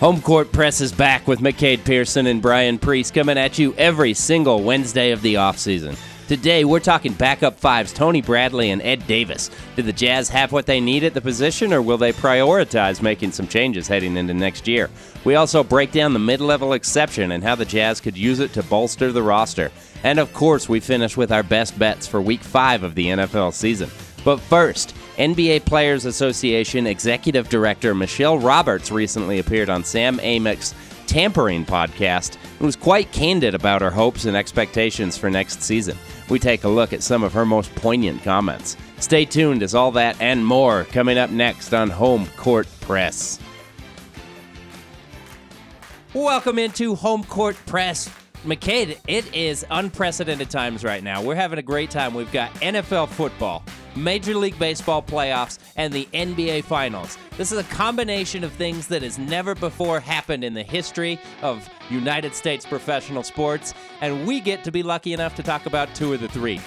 Home Court Press is back with McCade Pearson and Brian Priest coming at you every single Wednesday of the offseason. Today, we're talking backup fives Tony Bradley and Ed Davis. Do the Jazz have what they need at the position, or will they prioritize making some changes heading into next year? We also break down the mid level exception and how the Jazz could use it to bolster the roster. And of course, we finish with our best bets for week five of the NFL season. But first, NBA Players Association Executive Director Michelle Roberts recently appeared on Sam Amick's Tampering podcast and was quite candid about her hopes and expectations for next season. We take a look at some of her most poignant comments. Stay tuned as all that and more coming up next on Home Court Press. Welcome into Home Court Press. McCade, it is unprecedented times right now. We're having a great time. We've got NFL football. Major League Baseball playoffs, and the NBA Finals. This is a combination of things that has never before happened in the history of United States professional sports, and we get to be lucky enough to talk about two of the three.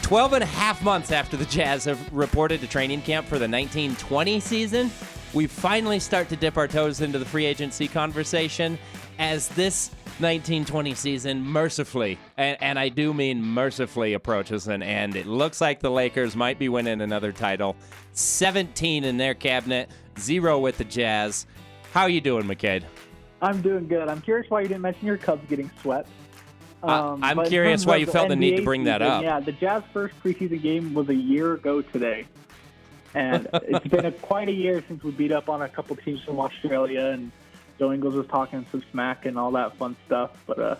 12 and a half months after the Jazz have reported to training camp for the 1920 season, we finally start to dip our toes into the free agency conversation as this 1920 season mercifully, and, and, I do mean mercifully, approaches an end. It looks like the Lakers might be winning another title. 17 in their cabinet, zero with the Jazz. How are you doing, McCade? I'm doing good. I'm curious why you didn't mention your Cubs getting swept. Um, I'm curious why you felt the need to bring that up. Yeah, the Jazz first preseason game was a year ago today. And it's been a, quite a year since we beat up on a couple teams from Australia and – Joe Ingles was talking some smack and all that fun stuff. But uh,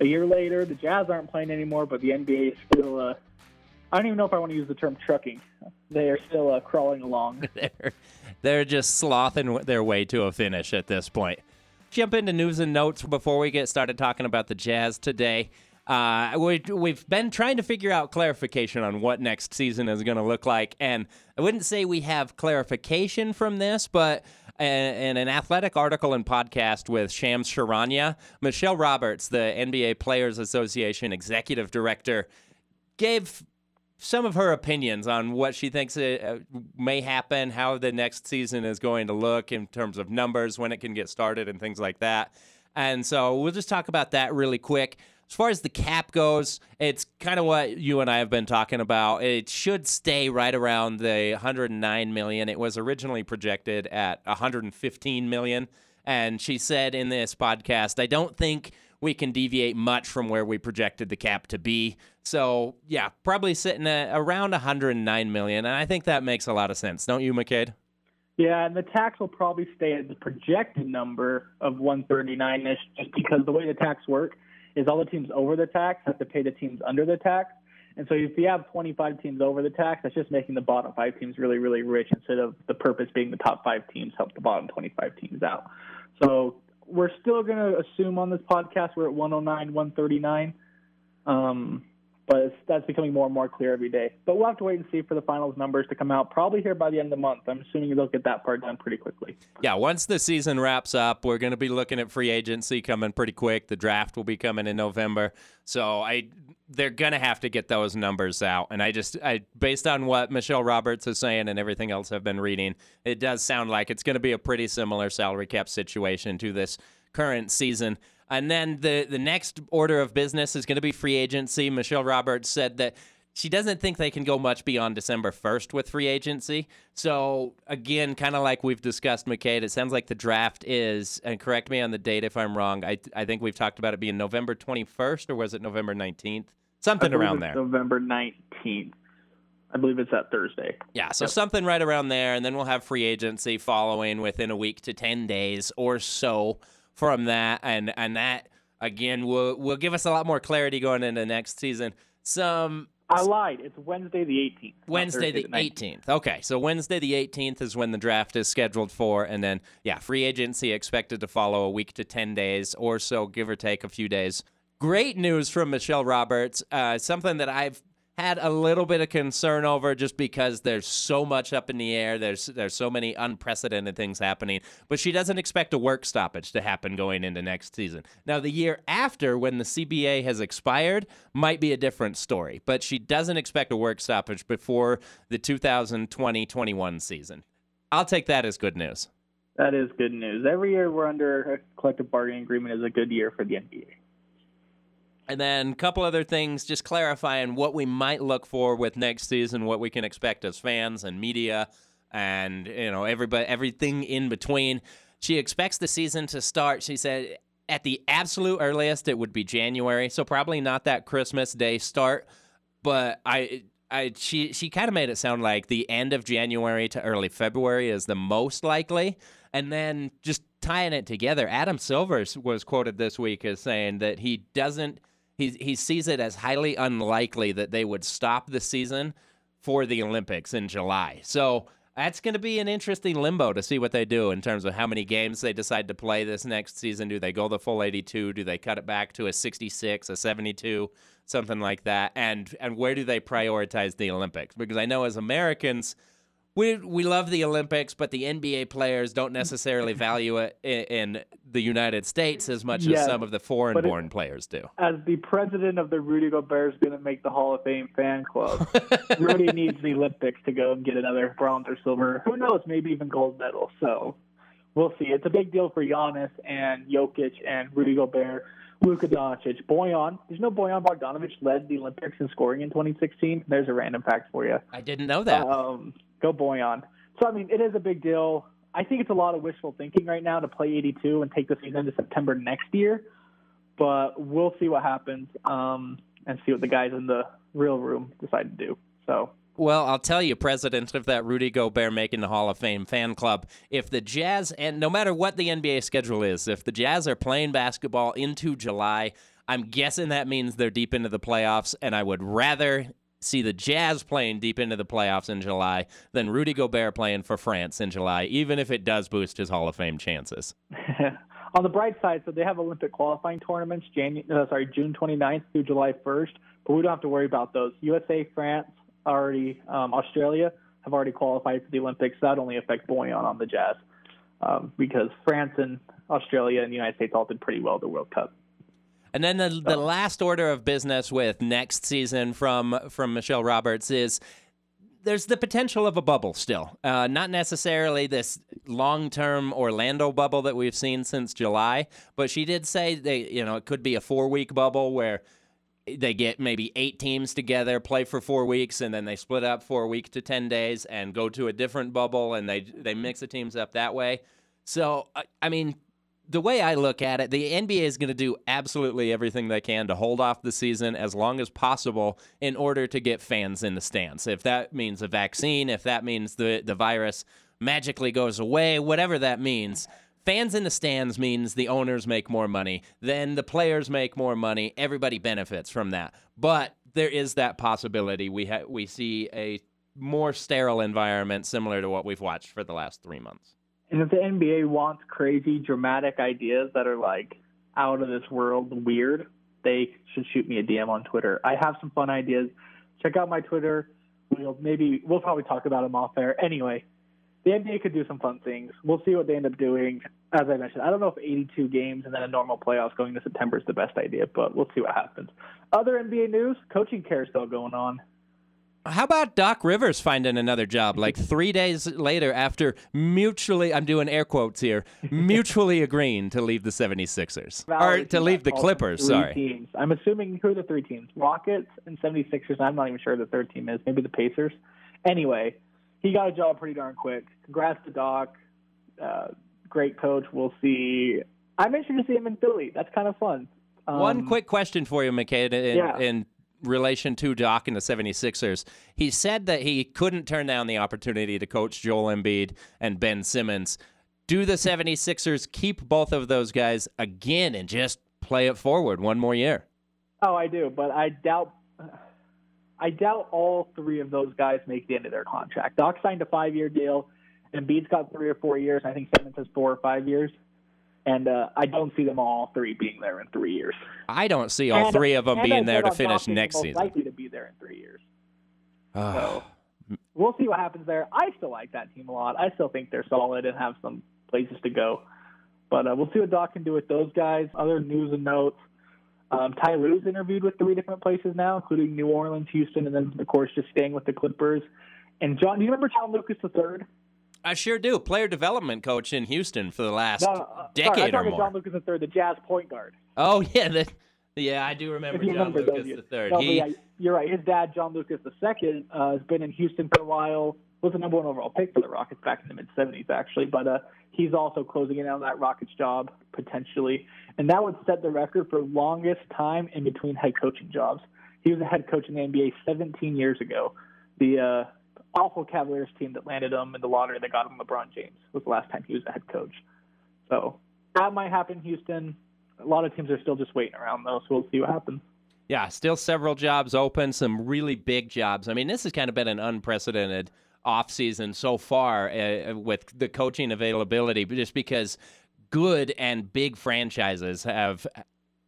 a year later, the Jazz aren't playing anymore, but the NBA is still. Uh, I don't even know if I want to use the term trucking. They are still uh, crawling along. they're, they're just slothing their way to a finish at this point. Jump into news and notes before we get started talking about the Jazz today. Uh, we, we've been trying to figure out clarification on what next season is going to look like. And I wouldn't say we have clarification from this, but in an athletic article and podcast with Shams Charania, Michelle Roberts, the NBA Players Association executive director, gave some of her opinions on what she thinks uh, may happen, how the next season is going to look in terms of numbers, when it can get started, and things like that. And so we'll just talk about that really quick. As far as the cap goes, it's kind of what you and I have been talking about. It should stay right around the 109 million. It was originally projected at 115 million. And she said in this podcast, I don't think we can deviate much from where we projected the cap to be. So, yeah, probably sitting at around 109 million. And I think that makes a lot of sense. Don't you, McCade? Yeah, and the tax will probably stay at the projected number of 139 ish just because the way the tax work is all the teams over the tax have to pay the teams under the tax. And so if you have 25 teams over the tax, that's just making the bottom five teams really, really rich instead of the purpose being the top five teams help the bottom 25 teams out. So we're still going to assume on this podcast we're at 109, 139. Um, but that's becoming more and more clear every day. But we'll have to wait and see for the finals numbers to come out probably here by the end of the month. I'm assuming they'll get that part done pretty quickly. Yeah, once the season wraps up, we're going to be looking at free agency coming pretty quick. The draft will be coming in November, so I they're going to have to get those numbers out. And I just I based on what Michelle Roberts is saying and everything else I've been reading, it does sound like it's going to be a pretty similar salary cap situation to this current season. And then the the next order of business is going to be free agency. Michelle Roberts said that she doesn't think they can go much beyond December 1st with free agency. So, again, kind of like we've discussed, McCade, it sounds like the draft is, and correct me on the date if I'm wrong, I, I think we've talked about it being November 21st, or was it November 19th? Something around there. November 19th. I believe it's that Thursday. Yeah, so yep. something right around there, and then we'll have free agency following within a week to 10 days or so from that, and and that again will will give us a lot more clarity going into next season. Some I lied. It's Wednesday the 18th. Wednesday the, the 18th. Okay, so Wednesday the 18th is when the draft is scheduled for, and then yeah, free agency expected to follow a week to 10 days or so, give or take a few days. Great news from Michelle Roberts. Uh, something that I've had a little bit of concern over just because there's so much up in the air. There's there's so many unprecedented things happening. But she doesn't expect a work stoppage to happen going into next season. Now the year after when the CBA has expired might be a different story, but she doesn't expect a work stoppage before the 2020-21 season. I'll take that as good news. That is good news. Every year we're under a collective bargaining agreement is a good year for the NBA. And then a couple other things, just clarifying what we might look for with next season, what we can expect as fans and media, and you know everybody, everything in between. She expects the season to start. She said at the absolute earliest it would be January, so probably not that Christmas Day start. But I, I she she kind of made it sound like the end of January to early February is the most likely, and then just tying it together. Adam Silver was quoted this week as saying that he doesn't he he sees it as highly unlikely that they would stop the season for the Olympics in July. So that's going to be an interesting limbo to see what they do in terms of how many games they decide to play this next season. Do they go the full 82? Do they cut it back to a 66, a 72, something like that? And and where do they prioritize the Olympics? Because I know as Americans we we love the Olympics, but the NBA players don't necessarily value it in, in the United States as much yes, as some of the foreign-born players do. As the president of the Rudy Gobert is going to make the Hall of Fame fan club, Rudy needs the Olympics to go and get another bronze or silver. Who knows? Maybe even gold medal. So we'll see. It's a big deal for Giannis and Jokic and Rudy Gobert. Luka Doncic, Bojan. There's no Bojan Bogdanovic led the Olympics in scoring in 2016. There's a random fact for you. I didn't know that. Um, go Bojan. So I mean, it is a big deal. I think it's a lot of wishful thinking right now to play 82 and take the season to September next year, but we'll see what happens um, and see what the guys in the real room decide to do. So. Well, I'll tell you, president of that Rudy Gobert making the Hall of Fame fan club, if the Jazz, and no matter what the NBA schedule is, if the Jazz are playing basketball into July, I'm guessing that means they're deep into the playoffs, and I would rather see the Jazz playing deep into the playoffs in July than Rudy Gobert playing for France in July, even if it does boost his Hall of Fame chances. On the bright side, so they have Olympic qualifying tournaments, January, uh, sorry, June 29th through July 1st, but we don't have to worry about those. USA, France, already, um, Australia have already qualified for the Olympics. That only affects Bojan on the Jazz um, because France and Australia and the United States all did pretty well at the World Cup. And then the, the oh. last order of business with next season from from Michelle Roberts is there's the potential of a bubble still. Uh, not necessarily this long term Orlando bubble that we've seen since July, but she did say they you know it could be a four week bubble where they get maybe eight teams together, play for four weeks, and then they split up for a week to ten days and go to a different bubble, and they they mm-hmm. mix the teams up that way. So I mean, the way I look at it, the NBA is going to do absolutely everything they can to hold off the season as long as possible in order to get fans in the stands. If that means a vaccine, if that means the, the virus magically goes away, whatever that means, fans in the stands means the owners make more money, then the players make more money, everybody benefits from that. But there is that possibility we ha- we see a more sterile environment similar to what we've watched for the last 3 months. And if the NBA wants crazy, dramatic ideas that are like out of this world weird, they should shoot me a DM on Twitter. I have some fun ideas. Check out my Twitter. We'll maybe we'll probably talk about them off air. Anyway, the NBA could do some fun things. We'll see what they end up doing. As I mentioned, I don't know if 82 games and then a normal playoffs going to September is the best idea, but we'll see what happens. Other NBA news: coaching carousel going on. How about Doc Rivers finding another job like three days later after mutually, I'm doing air quotes here, mutually agreeing to leave the 76ers? or to leave the Clippers, sorry. Teams. I'm assuming who are the three teams? Rockets and 76ers. I'm not even sure the third team is. Maybe the Pacers. Anyway, he got a job pretty darn quick. Congrats to Doc. Uh, great coach. We'll see. I'm interested to see him in Philly. That's kind of fun. Um, One quick question for you, McCade, in, yeah. in relation to Doc and the 76ers, he said that he couldn't turn down the opportunity to coach Joel Embiid and Ben Simmons. Do the 76ers keep both of those guys again and just play it forward one more year? Oh, I do, but I doubt I doubt all three of those guys make the end of their contract. Doc signed a 5-year deal, and Embiid's got 3 or 4 years, I think Simmons has 4 or 5 years and uh, I don't see them all three being there in three years. I don't see all and, three of them being there to finish next season. Likely to be there in three years. so we'll see what happens there. I still like that team a lot. I still think they're solid and have some places to go. But uh, we'll see what Doc can do with those guys. Other news and notes. Um, Ty Lue's interviewed with three different places now, including New Orleans, Houston, and then of course just staying with the Clippers. And John, do you remember John Lucas III? I sure do. Player development coach in Houston for the last no, uh, decade sorry, or more. John Lucas III, the Jazz point guard. Oh yeah, the, yeah, I do remember John remember Lucas III. No, he, yeah, you're right. His dad, John Lucas II, uh, has been in Houston for a while. Was the number one overall pick for the Rockets back in the mid '70s, actually. But uh, he's also closing in on that Rockets job potentially, and that would set the record for longest time in between head coaching jobs. He was a head coach in the NBA 17 years ago. The uh, awful Cavaliers team that landed him in the lottery that got him LeBron James was the last time he was a head coach. So that might happen, Houston. A lot of teams are still just waiting around though, so we'll see what happens. Yeah, still several jobs open, some really big jobs. I mean, this has kind of been an unprecedented offseason so far uh, with the coaching availability, just because good and big franchises have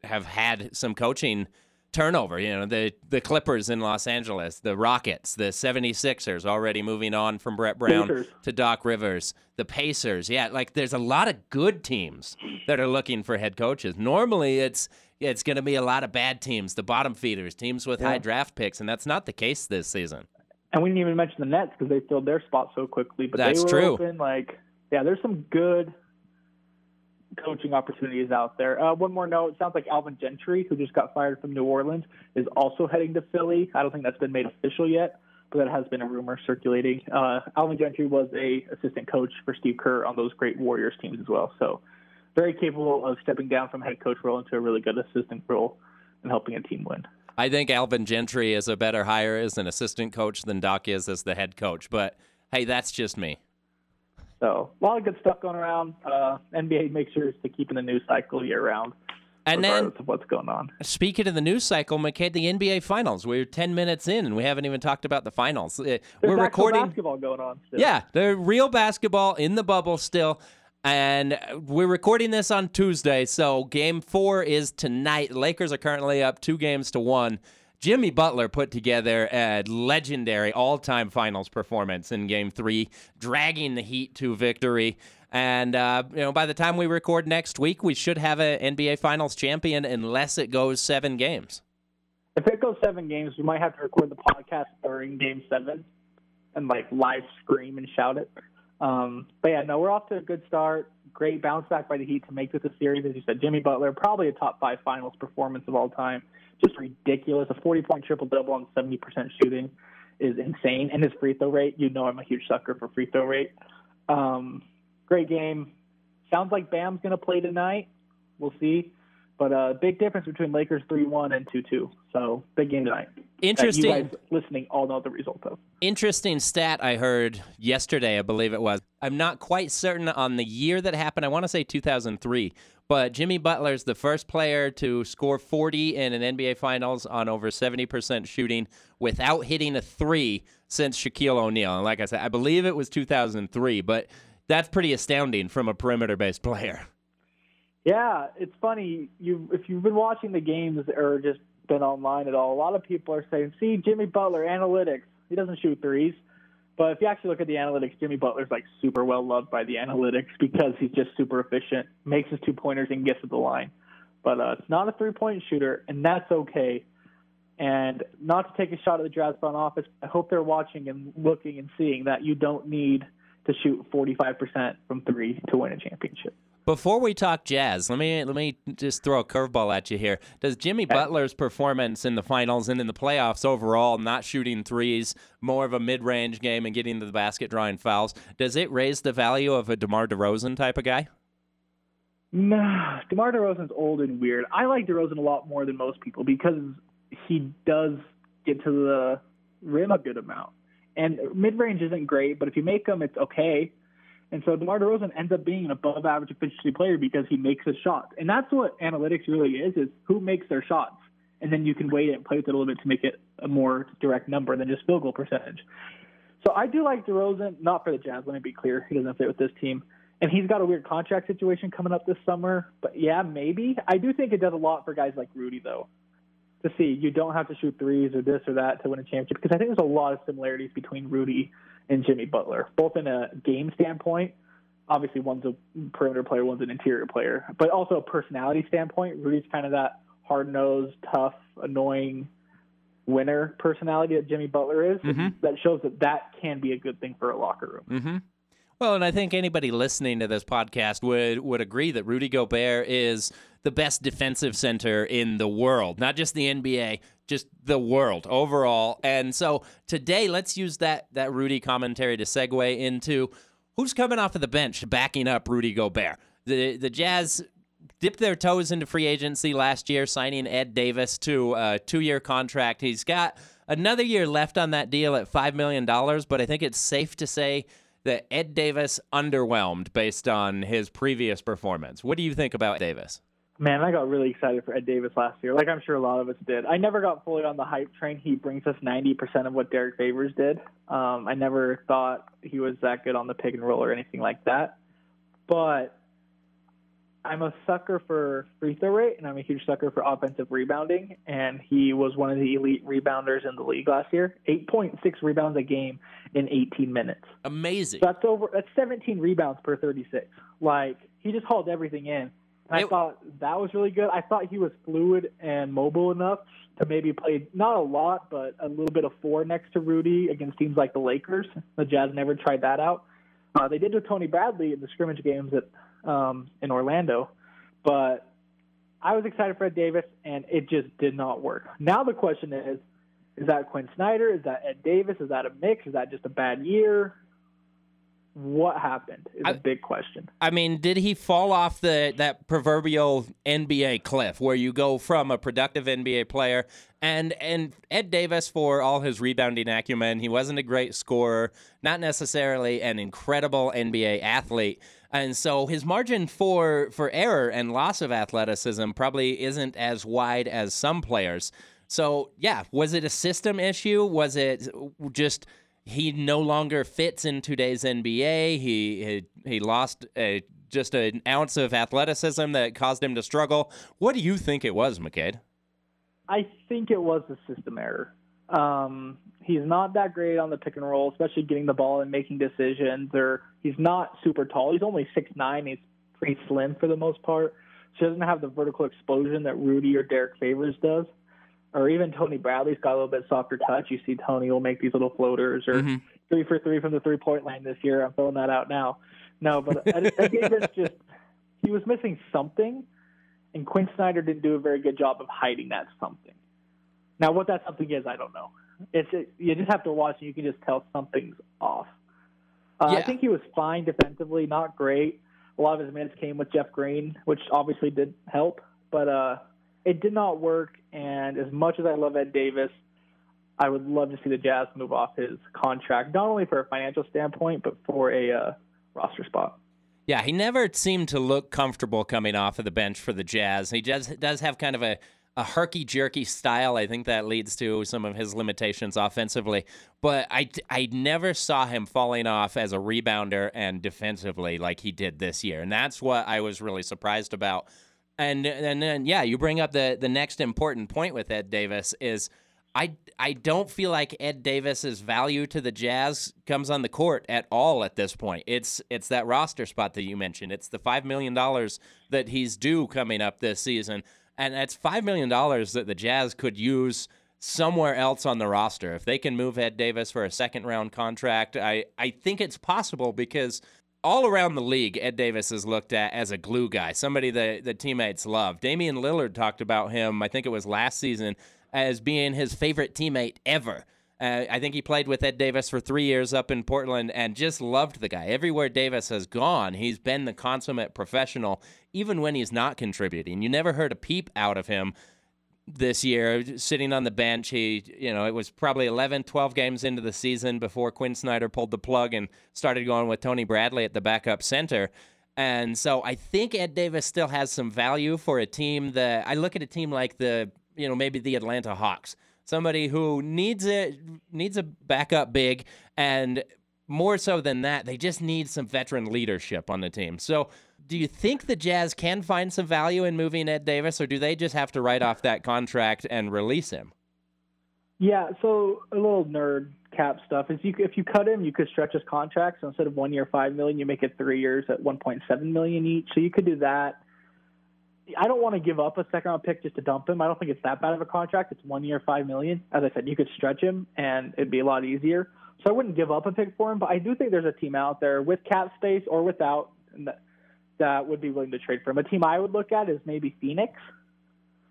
have had some coaching turnover. You know, the the Clippers in Los Angeles, the Rockets, the 76ers already moving on from Brett Brown Pacers. to Doc Rivers, the Pacers. Yeah, like there's a lot of good teams that are looking for head coaches. Normally it's it's going to be a lot of bad teams, the bottom feeders, teams with yeah. high draft picks, and that's not the case this season. And we didn't even mention the Nets because they filled their spot so quickly. But that's they were true. Open, like, yeah, there's some good coaching opportunities out there. Uh, one more note: it sounds like Alvin Gentry, who just got fired from New Orleans, is also heading to Philly. I don't think that's been made official yet, but that has been a rumor circulating. Uh, Alvin Gentry was a assistant coach for Steve Kerr on those great Warriors teams as well, so very capable of stepping down from head coach role into a really good assistant role and helping a team win. I think Alvin Gentry is a better hire as an assistant coach than Doc is as the head coach, but hey, that's just me. So a lot of good stuff going around. Uh, NBA makes sure to keep in the news cycle year round. And then, of what's going on. Speaking of the news cycle, McCade, the NBA Finals. We're ten minutes in, and we haven't even talked about the finals. Uh, There's We're recording basketball going on. Still. Yeah, the real basketball in the bubble still, and we're recording this on Tuesday. So Game Four is tonight. Lakers are currently up two games to one. Jimmy Butler put together a legendary all time finals performance in game three, dragging the Heat to victory. And, uh, you know, by the time we record next week, we should have an NBA Finals champion unless it goes seven games. If it goes seven games, we might have to record the podcast during game seven and, like, live scream and shout it. Um, but yeah, no, we're off to a good start. Great bounce back by the Heat to make this a series. As you said, Jimmy Butler, probably a top five finals performance of all time just ridiculous. A 40 point triple double on 70% shooting is insane. And his free throw rate, you know, I'm a huge sucker for free throw rate. Um, great game. Sounds like Bam's going to play tonight. We'll see. But a uh, big difference between Lakers 3 1 and 2 2. So big game tonight. Interesting. you guys listening all know the result of. Interesting stat I heard yesterday, I believe it was. I'm not quite certain on the year that happened. I want to say 2003. But Jimmy Butler's the first player to score 40 in an NBA Finals on over 70% shooting without hitting a three since Shaquille O'Neal. And like I said, I believe it was 2003, but that's pretty astounding from a perimeter based player. Yeah, it's funny. You if you've been watching the games or just been online at all, a lot of people are saying, "See, Jimmy Butler analytics. He doesn't shoot threes. But if you actually look at the analytics, Jimmy Butler's like super well loved by the analytics because he's just super efficient, makes his two pointers, and gets to the line. But uh, it's not a three point shooter, and that's okay. And not to take a shot at the Jazz front office, I hope they're watching and looking and seeing that you don't need to shoot 45% from three to win a championship. Before we talk Jazz, let me let me just throw a curveball at you here. Does Jimmy Butler's performance in the finals and in the playoffs overall, not shooting threes, more of a mid-range game and getting to the basket, drawing fouls, does it raise the value of a DeMar DeRozan type of guy? Nah, DeMar DeRozan's old and weird. I like DeRozan a lot more than most people because he does get to the rim a good amount. And mid-range isn't great, but if you make them, it's okay. And so DeMar DeRozan ends up being an above average efficiency player because he makes his shots. And that's what analytics really is, is who makes their shots. And then you can weight it and play with it a little bit to make it a more direct number than just field goal percentage. So I do like DeRozan, not for the Jazz, let me be clear. He doesn't fit with this team. And he's got a weird contract situation coming up this summer. But yeah, maybe. I do think it does a lot for guys like Rudy, though, to see you don't have to shoot threes or this or that to win a championship. Because I think there's a lot of similarities between Rudy and Jimmy Butler, both in a game standpoint. Obviously, one's a perimeter player, one's an interior player, but also a personality standpoint. Rudy's kind of that hard nosed, tough, annoying winner personality that Jimmy Butler is. Mm-hmm. That shows that that can be a good thing for a locker room. Mm-hmm. Well, and I think anybody listening to this podcast would would agree that Rudy Gobert is the best defensive center in the world, not just the NBA, just the world overall. And so today, let's use that that Rudy commentary to segue into who's coming off of the bench backing up Rudy Gobert. The the Jazz dipped their toes into free agency last year, signing Ed Davis to a two year contract. He's got another year left on that deal at $5 million, but I think it's safe to say that Ed Davis underwhelmed based on his previous performance. What do you think about Davis? Man, I got really excited for Ed Davis last year, like I'm sure a lot of us did. I never got fully on the hype train. He brings us 90% of what Derek Favors did. Um, I never thought he was that good on the pick and roll or anything like that. But I'm a sucker for free throw rate, and I'm a huge sucker for offensive rebounding. And he was one of the elite rebounders in the league last year. 8.6 rebounds a game in 18 minutes. Amazing. So that's over. That's 17 rebounds per 36. Like he just hauled everything in. And I thought that was really good. I thought he was fluid and mobile enough to maybe play not a lot, but a little bit of four next to Rudy against teams like the Lakers. The Jazz never tried that out. Uh, they did with Tony Bradley in the scrimmage games at um, in Orlando, but I was excited for Ed Davis, and it just did not work. Now the question is: Is that Quinn Snyder? Is that Ed Davis? Is that a mix? Is that just a bad year? What happened is I, a big question. I mean, did he fall off the that proverbial NBA cliff where you go from a productive NBA player and and Ed Davis for all his rebounding acumen, he wasn't a great scorer, not necessarily an incredible NBA athlete. And so his margin for for error and loss of athleticism probably isn't as wide as some players. So, yeah, was it a system issue? Was it just he no longer fits in today's NBA. He he, he lost a, just an ounce of athleticism that caused him to struggle. What do you think it was, McCade? I think it was a system error. Um, he's not that great on the pick and roll, especially getting the ball and making decisions. Or he's not super tall. He's only six nine. He's pretty slim for the most part. So he doesn't have the vertical explosion that Rudy or Derek Favors does or even Tony Bradley's got a little bit softer touch. You see Tony will make these little floaters or mm-hmm. three for three from the three point line this year. I'm throwing that out now. No, but I Ed Davis just he was missing something, and Quinn Snyder didn't do a very good job of hiding that something. Now, what that something is, I don't know. It's it, you just have to watch, and you can just tell something's off. Uh, yeah. I think he was fine defensively, not great. A lot of his minutes came with Jeff Green, which obviously did help, but uh, it did not work. And as much as I love Ed Davis, I would love to see the Jazz move off his contract, not only for a financial standpoint, but for a uh, roster spot. Yeah, he never seemed to look comfortable coming off of the bench for the Jazz. He just does have kind of a, a herky jerky style. I think that leads to some of his limitations offensively. But I, I never saw him falling off as a rebounder and defensively like he did this year. And that's what I was really surprised about and and then yeah, you bring up the the next important point with Ed Davis is I I don't feel like Ed Davis's value to the Jazz comes on the court at all at this point. It's it's that roster spot that you mentioned. It's the five million dollars that he's due coming up this season, and that's five million dollars that the Jazz could use somewhere else on the roster. If they can move Ed Davis for a second round contract, I I think it's possible because all around the league, Ed Davis is looked at as a glue guy, somebody that the teammates love. Damian Lillard talked about him, I think it was last season, as being his favorite teammate ever. Uh, I think he played with Ed Davis for three years up in Portland and just loved the guy. Everywhere Davis has gone, he's been the consummate professional, even when he's not contributing. You never heard a peep out of him this year sitting on the bench. He, you know, it was probably 11, 12 games into the season before Quinn Snyder pulled the plug and started going with Tony Bradley at the backup center. And so I think Ed Davis still has some value for a team that I look at a team like the, you know, maybe the Atlanta Hawks. Somebody who needs a needs a backup big and more so than that, they just need some veteran leadership on the team. So do you think the Jazz can find some value in moving Ed Davis, or do they just have to write off that contract and release him? Yeah, so a little nerd cap stuff is you if you cut him, you could stretch his contract. So instead of one year, five million, you make it three years at one point seven million each. So you could do that. I don't want to give up a second round pick just to dump him. I don't think it's that bad of a contract. It's one year, five million. As I said, you could stretch him and it'd be a lot easier. So I wouldn't give up a pick for him, but I do think there's a team out there with cap space or without that, that would be willing to trade for him. A team I would look at is maybe Phoenix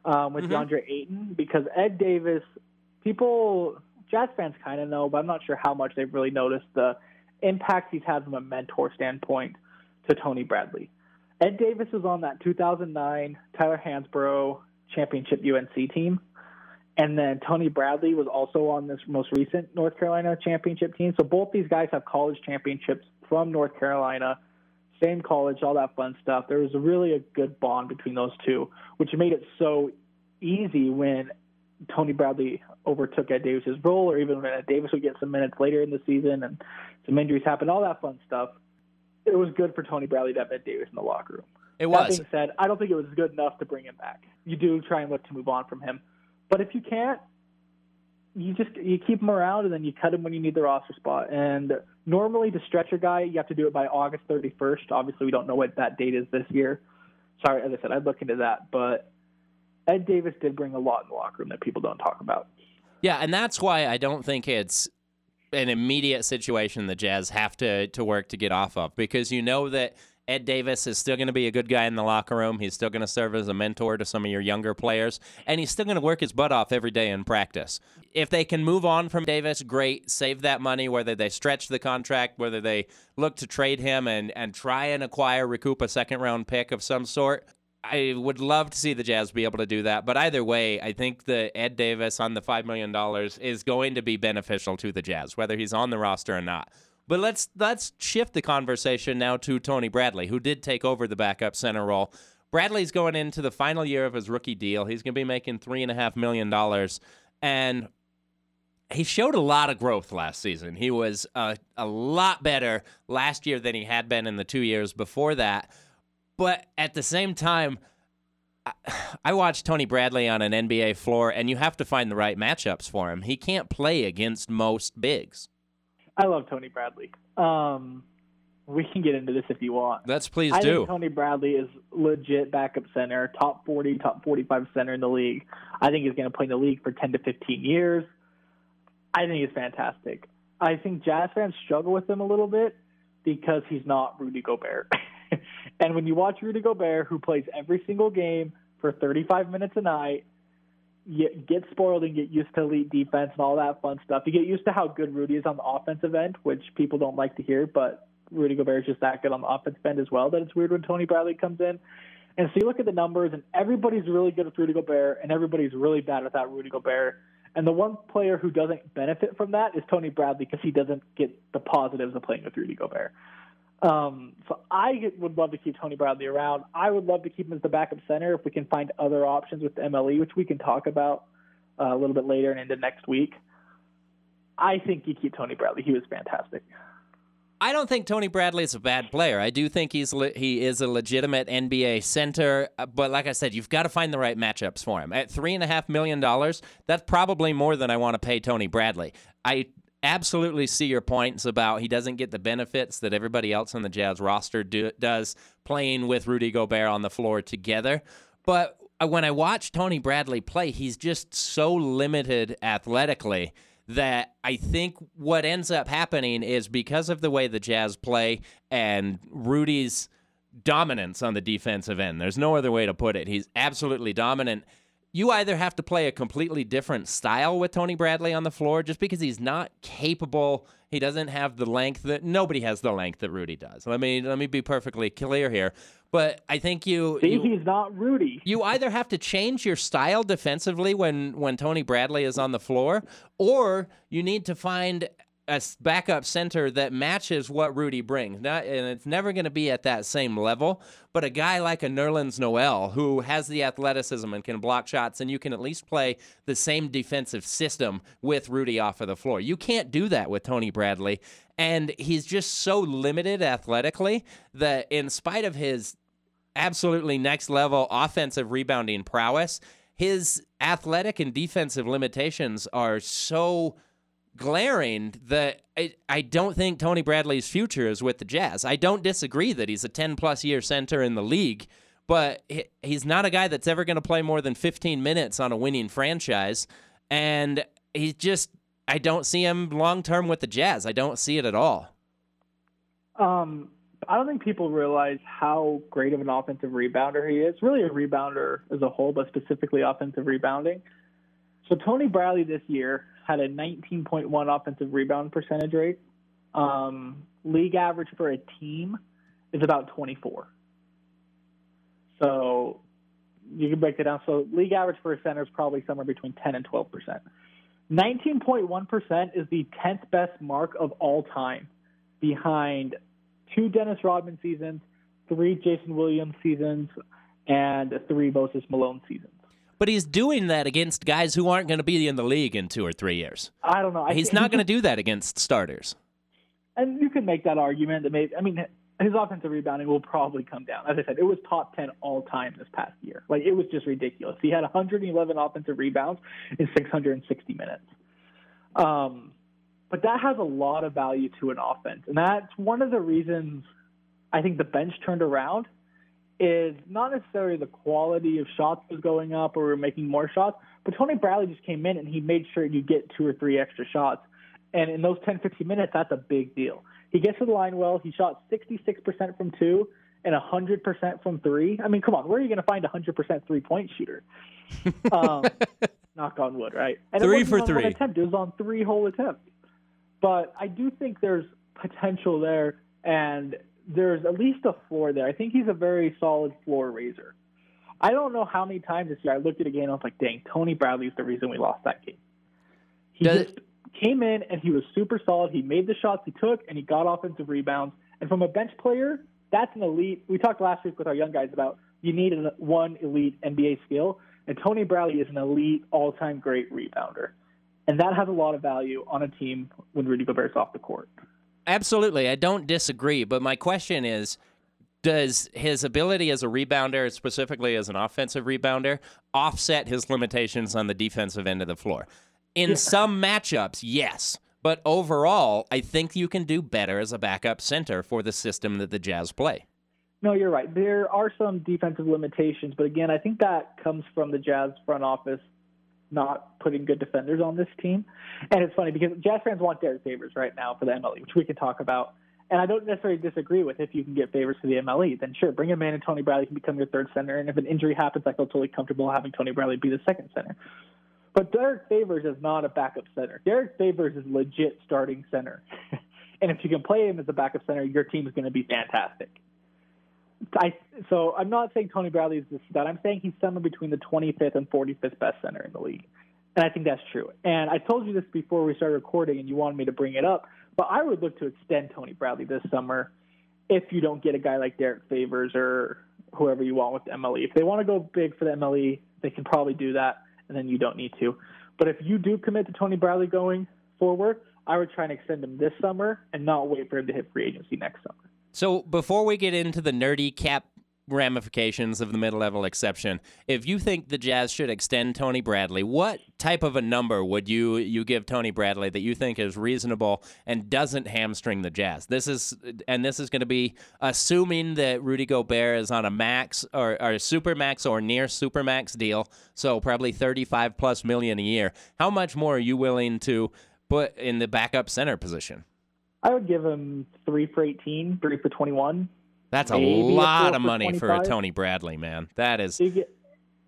um, with mm-hmm. DeAndre Ayton because Ed Davis, people, Jazz fans kind of know, but I'm not sure how much they've really noticed the impact he's had from a mentor standpoint to Tony Bradley. Ed Davis was on that 2009 Tyler Hansbrough championship UNC team. And then Tony Bradley was also on this most recent North Carolina championship team. So both these guys have college championships from North Carolina, same college, all that fun stuff. There was really a good bond between those two, which made it so easy when Tony Bradley overtook Ed Davis's role, or even when Ed Davis would get some minutes later in the season and some injuries happened, all that fun stuff. It was good for Tony Bradley to have Ed Davis in the locker room. It was. That being said, I don't think it was good enough to bring him back. You do try and look to move on from him. But if you can't, you just you keep them around and then you cut them when you need the roster spot. And normally to stretch a guy, you have to do it by August 31st. Obviously, we don't know what that date is this year. Sorry, as I said, I'd look into that. But Ed Davis did bring a lot in the locker room that people don't talk about. Yeah, and that's why I don't think it's an immediate situation the Jazz have to to work to get off of because you know that Ed Davis is still going to be a good guy in the locker room. He's still going to serve as a mentor to some of your younger players, and he's still going to work his butt off every day in practice. If they can move on from Davis, great. Save that money, whether they stretch the contract, whether they look to trade him and, and try and acquire, recoup a second round pick of some sort. I would love to see the Jazz be able to do that. But either way, I think the Ed Davis on the $5 million is going to be beneficial to the Jazz, whether he's on the roster or not. But let's let's shift the conversation now to Tony Bradley, who did take over the backup center role. Bradley's going into the final year of his rookie deal. He's going to be making three and a half million dollars, and he showed a lot of growth last season. He was a, a lot better last year than he had been in the two years before that. But at the same time, I watched Tony Bradley on an NBA floor, and you have to find the right matchups for him. He can't play against most bigs. I love Tony Bradley. Um, we can get into this if you want. Let's please I do. Think Tony Bradley is legit backup center, top 40, top 45 center in the league. I think he's going to play in the league for 10 to 15 years. I think he's fantastic. I think Jazz fans struggle with him a little bit because he's not Rudy Gobert. and when you watch Rudy Gobert, who plays every single game for 35 minutes a night, get spoiled and get used to elite defense and all that fun stuff. You get used to how good Rudy is on the offensive end, which people don't like to hear, but Rudy Gobert is just that good on the offensive end as well. That it's weird when Tony Bradley comes in. And so you look at the numbers, and everybody's really good with Rudy Gobert, and everybody's really bad without Rudy Gobert. And the one player who doesn't benefit from that is Tony Bradley because he doesn't get the positives of playing with Rudy Gobert. Um, so I would love to keep Tony Bradley around. I would love to keep him as the backup center if we can find other options with MLE, which we can talk about uh, a little bit later and into next week. I think you keep Tony Bradley. He was fantastic. I don't think Tony Bradley is a bad player. I do think he's le- he is a legitimate NBA center. Uh, but like I said, you've got to find the right matchups for him. At three and a half million dollars, that's probably more than I want to pay Tony Bradley. I absolutely see your points about he doesn't get the benefits that everybody else on the Jazz roster do, does playing with Rudy Gobert on the floor together. But uh, when I watch Tony Bradley play, he's just so limited athletically that I think what ends up happening is because of the way the Jazz play and Rudy's dominance on the defensive end. There's no other way to put it. He's absolutely dominant you either have to play a completely different style with Tony Bradley on the floor just because he's not capable. He doesn't have the length that nobody has the length that Rudy does. Let me let me be perfectly clear here. But I think you See, you, he's not Rudy. You either have to change your style defensively when when Tony Bradley is on the floor or you need to find a backup center that matches what Rudy brings. Not, and it's never going to be at that same level, but a guy like a Nerlens Noel who has the athleticism and can block shots, and you can at least play the same defensive system with Rudy off of the floor. You can't do that with Tony Bradley, and he's just so limited athletically that in spite of his absolutely next level offensive rebounding prowess, his athletic and defensive limitations are so glaring that I, I don't think Tony Bradley's future is with the Jazz. I don't disagree that he's a 10 plus year center in the league, but he's not a guy that's ever going to play more than 15 minutes on a winning franchise. And he's just I don't see him long term with the Jazz. I don't see it at all. Um, I don't think people realize how great of an offensive rebounder he is. Really, a rebounder as a whole, but specifically offensive rebounding. So Tony Bradley this year had a 19.1 offensive rebound percentage rate. Um, league average for a team is about 24. So you can break it down. So league average for a center is probably somewhere between 10 and 12 percent. 19.1% is the 10th best mark of all time, behind two Dennis Rodman seasons, three Jayson Williams seasons, and three Moses Malone seasons. But he's doing that against guys who aren't going to be in the league in two or three years. I don't know. I he's not going to do that against starters. And you can make that argument that maybe, I mean, his offensive rebounding will probably come down. As I said, it was top 10 all time this past year. Like, it was just ridiculous. He had 111 offensive rebounds in 660 minutes. Um, but that has a lot of value to an offense. And that's one of the reasons I think the bench turned around is not necessarily the quality of shots was going up or we are making more shots, but Tony Bradley just came in and he made sure you get two or three extra shots. And in those 10, 15 minutes, that's a big deal. He gets to the line well. He shot 66% from two and 100% from three. I mean, come on, where are you going to find a 100% three point shooter? Um, knock on wood, right? And three for three. Attempt. It was on three whole attempts. But I do think there's potential there, and there's at least a floor there. I think he's a very solid floor raiser. I don't know how many times this year I looked at a game and I was like, dang, Tony Bradley's the reason we lost that game. He Does, just came in and he was super solid. He made the shots he took and he got offensive rebounds. And from a bench player, that's an elite. We talked last week with our young guys about you need one elite NBA skill. And Tony Bradley is an elite, all-time great rebounder, and that has a lot of value on a team when Rudy Gobert's off the court. Absolutely, I don't disagree. But my question is, does his ability as a rebounder, specifically as an offensive rebounder, offset his limitations on the defensive end of the floor? In yeah. some matchups, yes. But overall, I think you can do better as a backup center for the system that the Jazz play. No, you're right. There are some defensive limitations, but again, I think that comes from the Jazz front office not putting good defenders on this team. And it's funny because Jazz fans want Derek Favors right now for the MLE, which we can talk about. And I don't necessarily disagree with if you can get Favors for the MLE, then sure, bring him in and Tony Bradley can become your third center. And if an injury happens, I feel totally comfortable having Tony Bradley be the second center. But Derek Favors is not a backup center. Derek Favors is legit starting center. and if you can play him as a backup center, your team is going to be fantastic. I so I'm not saying Tony Bradley is the stud. I'm saying he's somewhere between the 25th and 45th best center in the league, and I think that's true. And I told you this before we started recording, and you wanted me to bring it up. But I would look to extend Tony Bradley this summer if you don't get a guy like Derek Favors or whoever you want with the MLE. If they want to go big for the MLE, they can probably do that, and then you don't need to. But if you do commit to Tony Bradley going forward, I would try and extend him this summer and not wait for him to hit free agency next summer. So before we get into the nerdy cap ramifications of the mid-level exception, if you think the Jazz should extend Tony Bradley, what type of a number would you you give Tony Bradley that you think is reasonable and doesn't hamstring the Jazz? This is and this is going to be assuming that Rudy Gobert is on a max or, or super max or near super max deal, so probably 35 plus million a year. How much more are you willing to put in the backup center position? I would give him three for 18, three for 21. That's a lot a of money for, for, a Tony Bradley, man. That is. Get,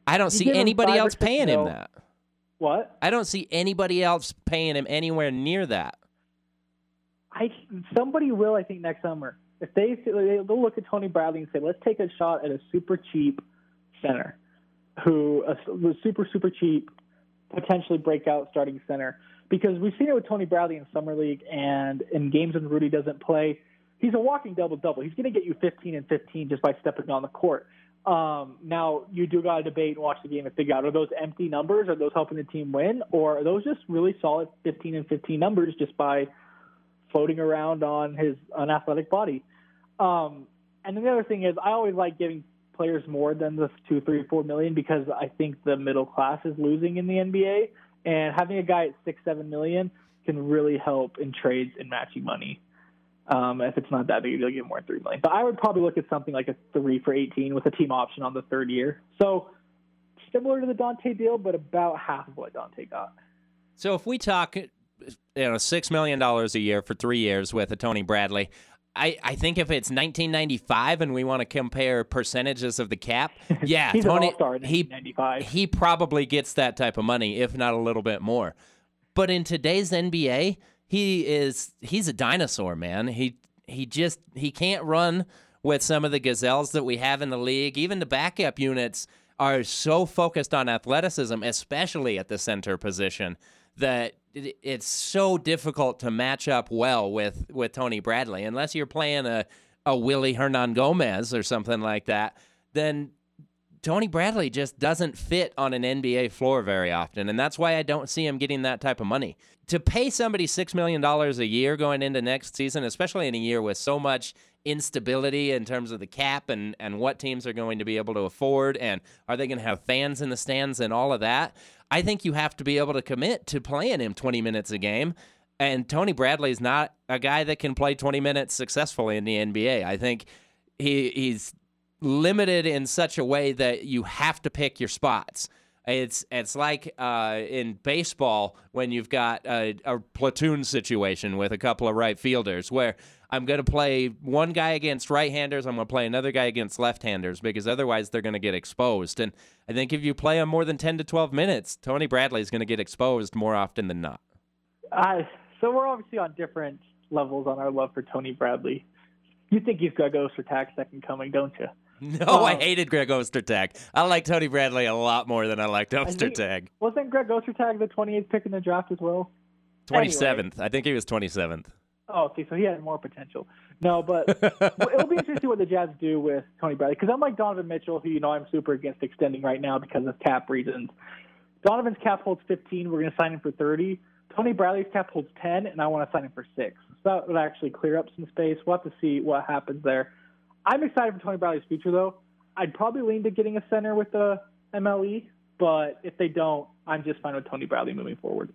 I don't see anybody else paying him that. What? I don't see anybody else paying him anywhere near that. I somebody will, I think, next summer. If they they'll look at Tony Bradley and say, let's take a shot at a super cheap center, who a, a super super cheap, potentially breakout starting center because we've seen it with Tony Bradley in summer league and in games when Rudy doesn't play. He's a walking double double. He's going to get you 15 and 15 just by stepping on the court. Um, now you do got to debate and watch the game and figure out are those empty numbers? Are those helping the team win, or are those just really solid 15 and 15 numbers just by floating around on his unathletic body? Um, and then the other thing is, I always like giving players more than the two, three, four million because I think the middle class is losing in the NBA. And having a guy at six, seven million can really help in trades and matching money. Um, if it's not that big, you'll get more than three million. But I would probably look at something like a three for 18 with a team option on the third year. So similar to the Dante deal, but about half of what Dante got. So if we talk you know six million dollars a year for three years with a Tony Bradley. I, I think if it's 1995 and we want to compare percentages of the cap, yeah, He's Tony an all-star in he he probably gets that type of money, if not a little bit more. But in today's NBA, he is he's a dinosaur, man. He he just he can't run with some of the gazelles that we have in the league. Even the backup units are so focused on athleticism, especially at the center position, that it- it's so difficult to match up well with with Tony Bradley unless you're playing a a Willy Hernangomez or something like that. Then Tony Bradley just doesn't fit on an NBA floor very often, and that's why I don't see him getting that type of money. To pay somebody $6 million a year going into next season, especially in a year with so much instability in terms of the cap and, and what teams are going to be able to afford, and are they going to have fans in the stands and all of that, I think you have to be able to commit to playing him 20 minutes a game. And Tony Bradley's not a guy that can play 20 minutes successfully in the NBA. I think he he's limited in such a way that you have to pick your spots. It's it's like uh, in baseball when you've got a, a platoon situation with a couple of right fielders where I'm going to play one guy against right-handers, I'm going to play another guy against left-handers because otherwise they're going to get exposed. And I think if you play him more than 10 to 12 minutes, Tony Bradley is going to get exposed more often than not. I so we're obviously on different levels on our love for Tony Bradley. You think he's Greg Ostertag's second coming, don't you? No, I Um, hated Greg Ostertag. I like Tony Bradley a lot more than I liked Ostertag. Wasn't Greg Ostertag the 28th pick in the draft as well? Twenty seventh. I think he was twenty seventh. Oh, okay, so he had more potential. No, but it'll be interesting to see what the Jazz do with Tony Bradley because I'm like Donovan Mitchell, who you know I'm super against extending right now because of cap reasons. Donovan's cap holds 15. We're going to sign him for 30. Tony Bradley's cap holds 10, and I want to sign him for six. So that would actually clear up some space. We'll have to see what happens there. I'm excited for Tony Bradley's future, though. I'd probably lean to getting a center with the MLE, but if they don't, I'm just fine with Tony Bradley moving forward.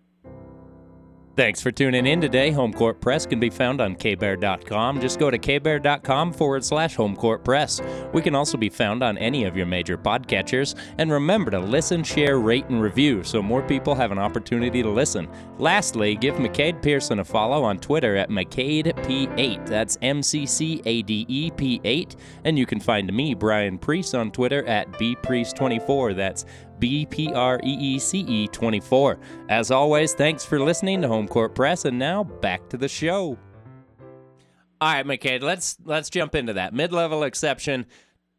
Thanks for tuning in today. Home Court Press can be found on kbear.com. Just go to kbear.com forward slash home court press. We can also be found on any of your major podcatchers. And remember to listen, share, rate, and review so more people have an opportunity to listen. Lastly, give McCade Pearson a follow on Twitter at McCadeP8. That's M C C A D E P8. And you can find me, Brian Preece, on Twitter at BPreece24. That's B P R E E C E 24. As always, thanks for listening to Home Court Press, and now back to the show. All right, McCade, let's let's jump into that mid-level exception.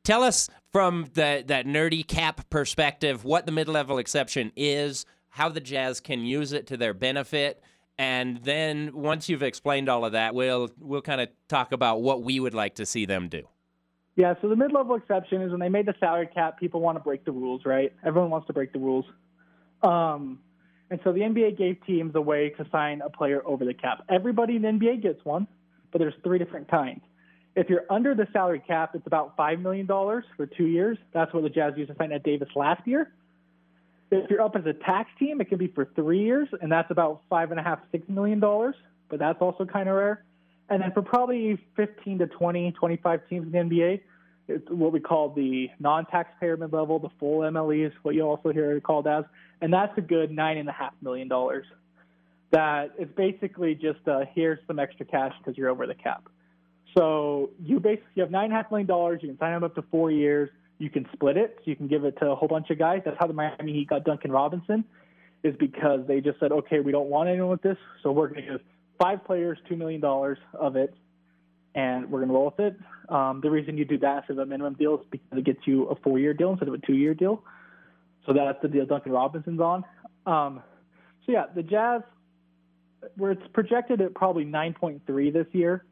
Tell us from the that nerdy cap perspective what the mid-level exception is, how the Jazz can use it to their benefit, and then once you've explained all of that, we'll we'll kind of talk about what we would like to see them do. Yeah, so the mid-level exception is when they made the salary cap, people want to break the rules, right? Everyone wants to break the rules. Um, and so the NBA gave teams a way to sign a player over the cap. Everybody in the NBA gets one, but there's three different kinds. If you're under the salary cap, it's about $5 million for two years. That's what the Jazz used to sign Ed Davis last year. If you're up as a tax team, it can be for three years, and that's about five and a half, six million dollars. But that's also kind of rare. And then for probably 15 to 20, 25 teams in the NBA, it's what we call the non-taxpayer mid-level, the full MLE is what you also hear it called as, and that's a good nine and a half million dollars. That it's basically just uh, here's some extra cash because you're over the cap. So you basically you have nine and a half million dollars. You can sign them up to four years. You can split it. So you can give it to a whole bunch of guys. That's how the Miami Heat got Duncan Robinson, is because they just said, okay, we don't want anyone with this, so we're going to give five players two million dollars of it, and we're going to roll with it. Um, the reason you do that instead of a minimum deal is because it gets you a four-year deal instead of a two-year deal. So that's the deal Duncan Robinson's on. Um, so yeah, the Jazz, where it's projected at probably 9.3 this year,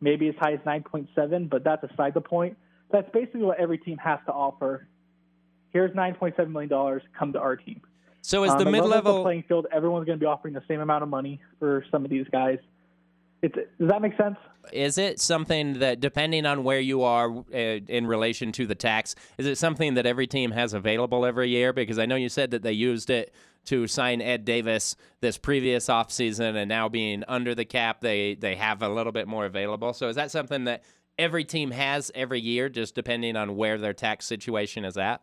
maybe as high as 9.7, but that's aside the point. That's basically what every team has to offer. Here's 9.7 million dollars. Come to our team. So is Um, the and level mid-level playing field? Everyone's going to be offering the same amount of money for some of these guys. It's, does that make sense? is it something that depending on where you are uh, in relation to the tax is it something that every team has available every year because i know you said that they used it to sign ed davis this previous offseason and now being under the cap they they have a little bit more available so is that something that every team has every year just depending on where their tax situation is at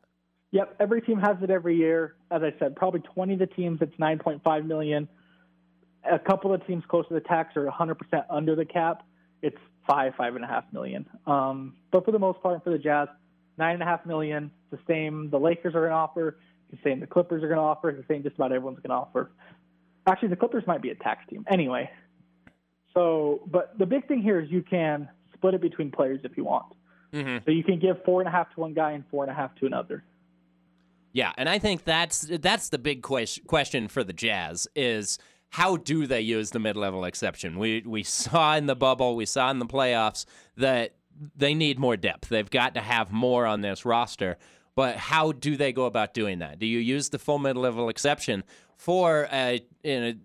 Yep, every team has it every year. As I said, probably 20 of the teams it's 9.5 million. A couple of teams close to the tax are 100% under the cap. It's five, five and a half million. Um, but for the most part, for the Jazz, nine and a half million. It's the same the Lakers are going to offer. It's the same the Clippers are going to offer. It's the same just about everyone's going to offer. Actually, the Clippers might be a tax team. Anyway, so but the big thing here is you can split it between players if you want. Mm-hmm. So you can give four and a half to one guy and four and a half to another. Yeah, and I think that's that's the big question for the Jazz is how do they use the mid-level exception? We we saw in the bubble, we saw in the playoffs that they need more depth. They've got to have more on this roster. But how do they go about doing that? Do you use the full mid-level exception for a, a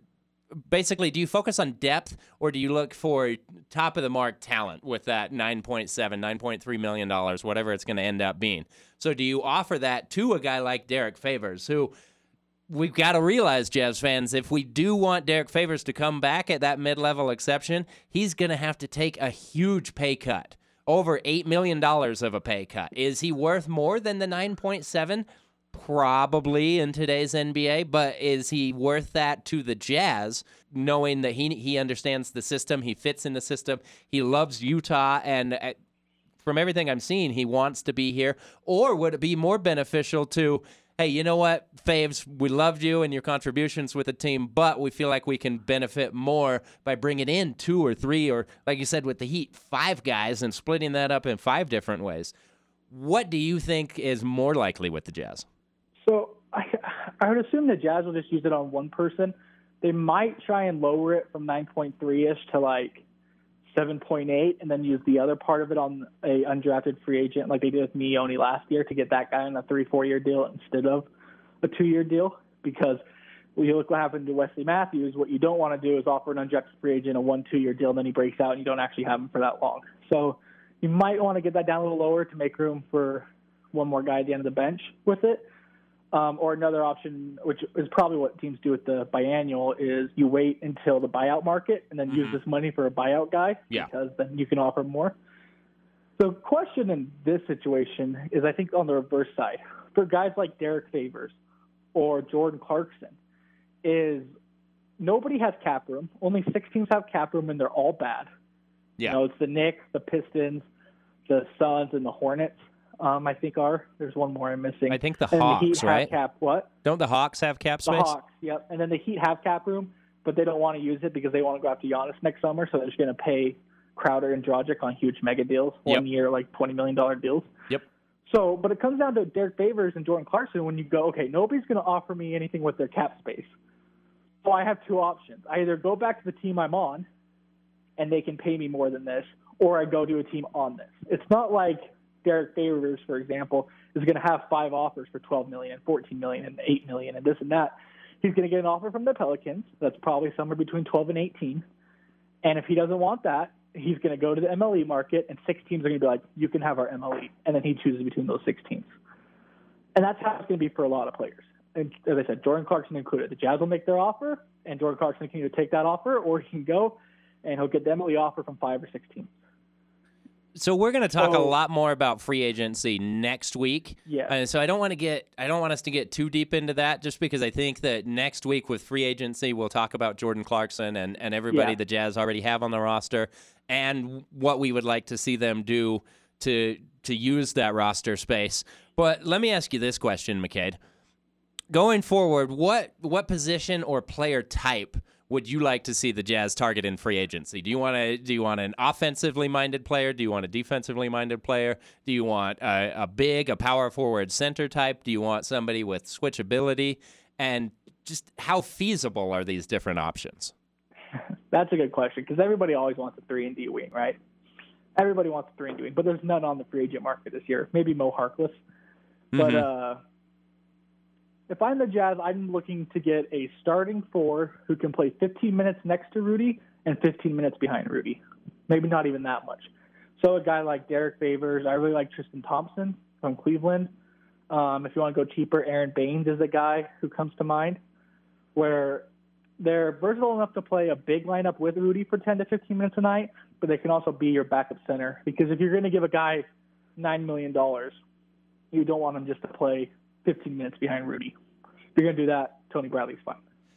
basically, do you focus on depth or do you look for top of the mark talent with that 9.7, 9.3 million dollars, whatever it's going to end up being? So, do you offer that to a guy like Derrick Favors, who we've got to realize, Jazz fans, if we do want Derrick Favors to come back at that mid level exception, he's going to have to take a huge pay cut. Over $8 million of a pay cut. Is he worth more than the 9.7? Probably in today's NBA, but is he worth that to the Jazz, knowing that he he understands the system, he fits in the system, he loves Utah, and uh, from everything I'm seeing, he wants to be here? Or would it be more beneficial to? Hey, you know what, Faves, we loved you and your contributions with the team, but we feel like we can benefit more by bringing in two or three, or like you said with the Heat, five guys and splitting that up in five different ways. What do you think is more likely with the Jazz? So I, I would assume the Jazz will just use it on one person. They might try and lower it from 9.3 ish to like 7.8, and then use the other part of it on a undrafted free agent, like they did with Miye Oni last year, to get that guy on a three, four year deal instead of a two year deal. Because you look what happened to Wesley Matthews, what you don't want to do is offer an undrafted free agent a one, two year deal, and then he breaks out and you don't actually have him for that long. So you might want to get that down a little lower to make room for one more guy at the end of the bench with it. Um, or another option, which is probably what teams do with the biannual, is you wait until the buyout market and then mm-hmm. use this money for a buyout guy yeah. because then you can offer more. The question in this situation is, I think, on the reverse side for guys like Derrick Favors or Jordan Clarkson, is nobody has cap room. Only six teams have cap room, and they're all bad. Yeah, you know, it's the Knicks, the Pistons, the Suns, and the Hornets um, I think are. There's one more I'm missing. I think the and Hawks, the right? cap what? Don't the Hawks have cap space? The Hawks, yep. And then the Heat have cap room, but they don't want to use it because they want to go after Giannis next summer, so they're just going to pay Crowder and Dragic on huge mega deals, one yep. year like twenty million dollar deals. Yep. So, but it comes down to Derrick Favors and Jordan Clarkson when you go, okay, nobody's going to offer me anything with their cap space. So I have two options. I either go back to the team I'm on, and they can pay me more than this, or I go to a team on this. It's not like Derrick Favors, for example, is going to have five offers for 12 million, 14 million, and 8 million, and this and that. He's going to get an offer from the Pelicans that's probably somewhere between 12 and 18. And if he doesn't want that, he's going to go to the MLE market, and six teams are going to be like, "You can have our MLE," and then he chooses between those six teams. And that's how it's going to be for a lot of players. And as I said, Jordan Clarkson included. The Jazz will make their offer, and Jordan Clarkson can either take that offer or he can go and he'll get the MLE offer from five or six teams. So we're going to talk so, a lot more about free agency next week. Yeah. And so I don't want to get I don't want us to get too deep into that just because I think that next week with free agency we'll talk about Jordan Clarkson and and everybody yeah. the Jazz already have on the roster and what we would like to see them do to to use that roster space. But let me ask you this question, McCade. Going forward, what what position or player type would you like to see the Jazz target in free agency? Do you want to do you want an offensively minded player? Do you want a defensively minded player? Do you want a, a big, a power forward center type? Do you want somebody with switchability? And just how feasible are these different options? That's a good question because everybody always wants a three and D wing, right? Everybody wants a three and D wing, but there's none on the free agent market this year. Maybe Mo Harkless, but mm-hmm. uh, if I'm the Jazz, I'm looking to get a starting four who can play 15 minutes next to Rudy and 15 minutes behind Rudy. Maybe not even that much. So a guy like Derrick Favors, I really like Tristan Thompson from Cleveland. Um, if you want to go cheaper, Aron Baynes is a guy who comes to mind, where they're versatile enough to play a big lineup with Rudy for 10 to 15 minutes a night, but they can also be your backup center. Because if you're going to give a guy $9 million, you don't want him just to play 15 minutes behind Rudy. If you're going to do that, Tony Bradley's fine.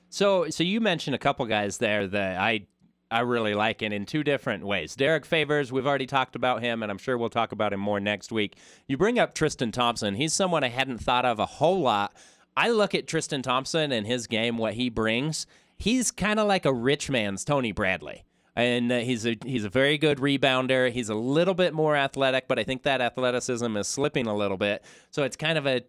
So, so you mentioned a couple guys there that I I really like, and in two different ways. Derrick Favors, we've already talked about him, and I'm sure we'll talk about him more next week. You bring up Tristan Thompson. He's someone I hadn't thought of a whole lot. I look at Tristan Thompson and his game, what he brings. He's kind of like a rich man's Tony Bradley and uh, he's a he's a very good rebounder. He's a little bit more athletic, but I think that athleticism is slipping a little bit. So it's kind of a,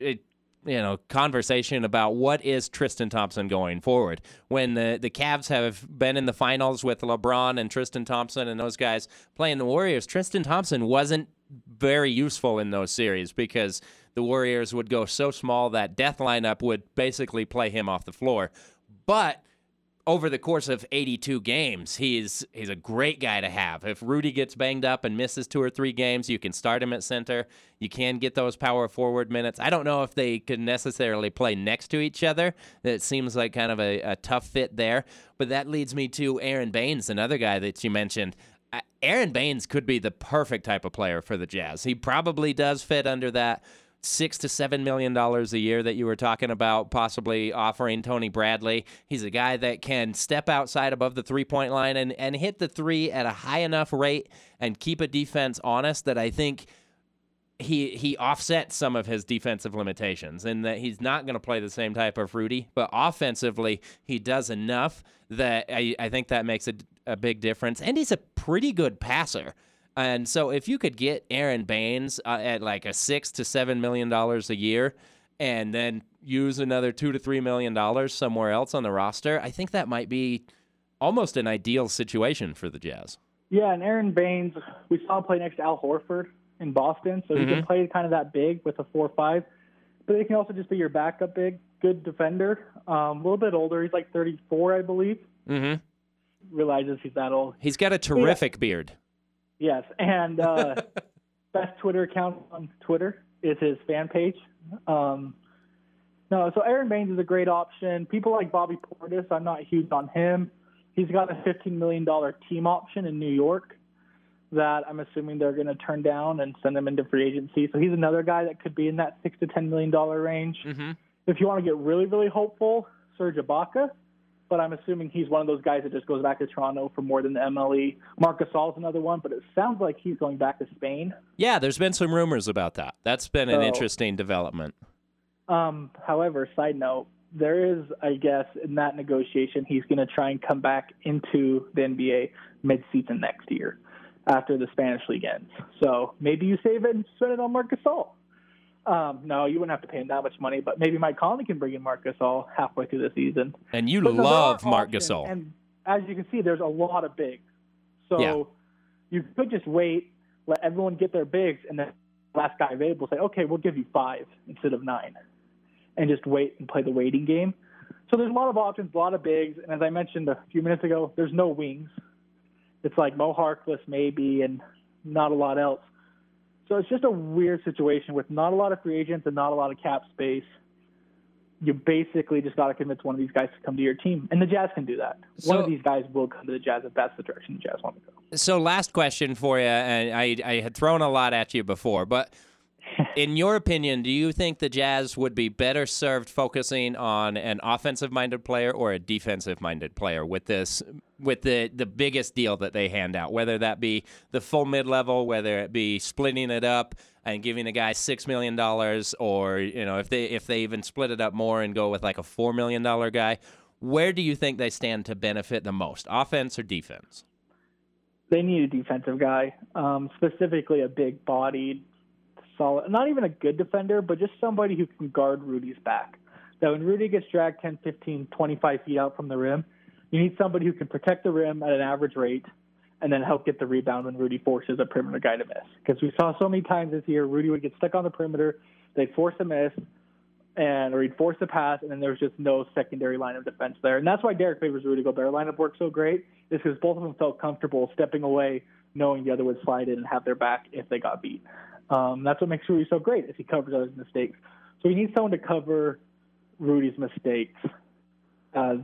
a you know conversation about what is Tristan Thompson going forward. When the the Cavs have been in the finals with LeBron and Tristan Thompson and those guys playing the Warriors, Tristan Thompson wasn't very useful in those series because the Warriors would go so small that death lineup would basically play him off the floor. But over the course of 82 games, he's he's a great guy to have. If Rudy gets banged up and misses two or three games, you can start him at center. You can get those power forward minutes. I don't know if they could necessarily play next to each other. That seems like kind of a, a tough fit there. But that leads me to Aron Baynes, another guy that you mentioned. Aron Baynes could be the perfect type of player for the Jazz. He probably does fit under that six to seven million dollars a year that you were talking about possibly offering Tony Bradley. He's a guy that can step outside above the three point line and, and hit the three at a high enough rate and keep a defense honest that I think he he offsets some of his defensive limitations in that he's not going to play the same type of Rudy, but offensively he does enough that I, I think that makes a, a big difference. And he's a pretty good passer. And so if you could get Aron Baynes uh, at like a six to seven million dollars a year, and then use another two to three million dollars somewhere else on the roster, I think that might be almost an ideal situation for the Jazz. Yeah, and Aron Baynes, we saw him play next to Al Horford in Boston, so mm-hmm. he can play kind of that big with a four-five, but he can also just be your backup big, good defender. Um, a little bit older, he's like 34, I believe. Mm-hmm. Realizes he's that old. He's got a terrific yeah. beard. Yes, and uh, best Twitter account on Twitter is his fan page. Um, no, so Aron Baynes is a great option. People like Bobby Portis, I'm not huge on him. He's got a $15 million team option in New York that I'm assuming they're going to turn down and send him into free agency. So he's another guy that could be in that six to $10 million range. Mm-hmm. If you want to get really, really hopeful, Serge Ibaka but I'm assuming he's one of those guys that just goes back to Toronto for more than the MLE. Marc Gasol's another one, but it sounds like he's going back to Spain. Yeah, there's been some rumors about that. That's been an interesting development. Um, however, side note, there is, I guess, in that negotiation, he's going to try and come back into the NBA mid-season next year after the Spanish league ends. So maybe you save it and spend it on Marc Gasol. Um, no, you wouldn't have to pay him that much money, but maybe Mike Conley can bring in Marc Gasol halfway through the season. And you but love Marc Gasol. And as you can see, there's a lot of bigs. So yeah. you could just wait, let everyone get their bigs, and then the last guy available say, okay, we'll give you five instead of nine, and just wait and play the waiting game. So there's a lot of options, a lot of bigs, and as I mentioned a few minutes ago, there's no wings. It's like Mo Harkless maybe, and not a lot else. So it's just a weird situation with not a lot of free agents and not a lot of cap space. You basically just got to convince one of these guys to come to your team, and the Jazz can do that. So, one of these guys will come to the Jazz if that's the direction the Jazz want to go. So, last question for you, and I, I had thrown a lot at you before, but in your opinion, do you think the Jazz would be better served focusing on an offensive-minded player or a defensive-minded player with this with the the biggest deal that they hand out, whether that be the full mid-level, whether it be splitting it up and giving a guy 6 million dollars or, you know, if they if they even split it up more and go with like a 4 million dollar guy, where do you think they stand to benefit the most, offense or defense? They need a defensive guy, um, specifically a big-bodied solid, not even a good defender, but just somebody who can guard Rudy's back. That when Rudy gets dragged 10, 15, 25 feet out from the rim, you need somebody who can protect the rim at an average rate and then help get the rebound when Rudy forces a perimeter guy to miss. Because we saw so many times this year, Rudy would get stuck on the perimeter, they'd force a miss, and or he'd force a pass, and then there was just no secondary line of defense there. And that's why Derrick Favors Rudy Gobert lineup worked so great, is because both of them felt comfortable stepping away, knowing the other would slide in and have their back if they got beat. Um, that's what makes Rudy so great is he covers others' mistakes. So we need someone to cover Rudy's mistakes uh,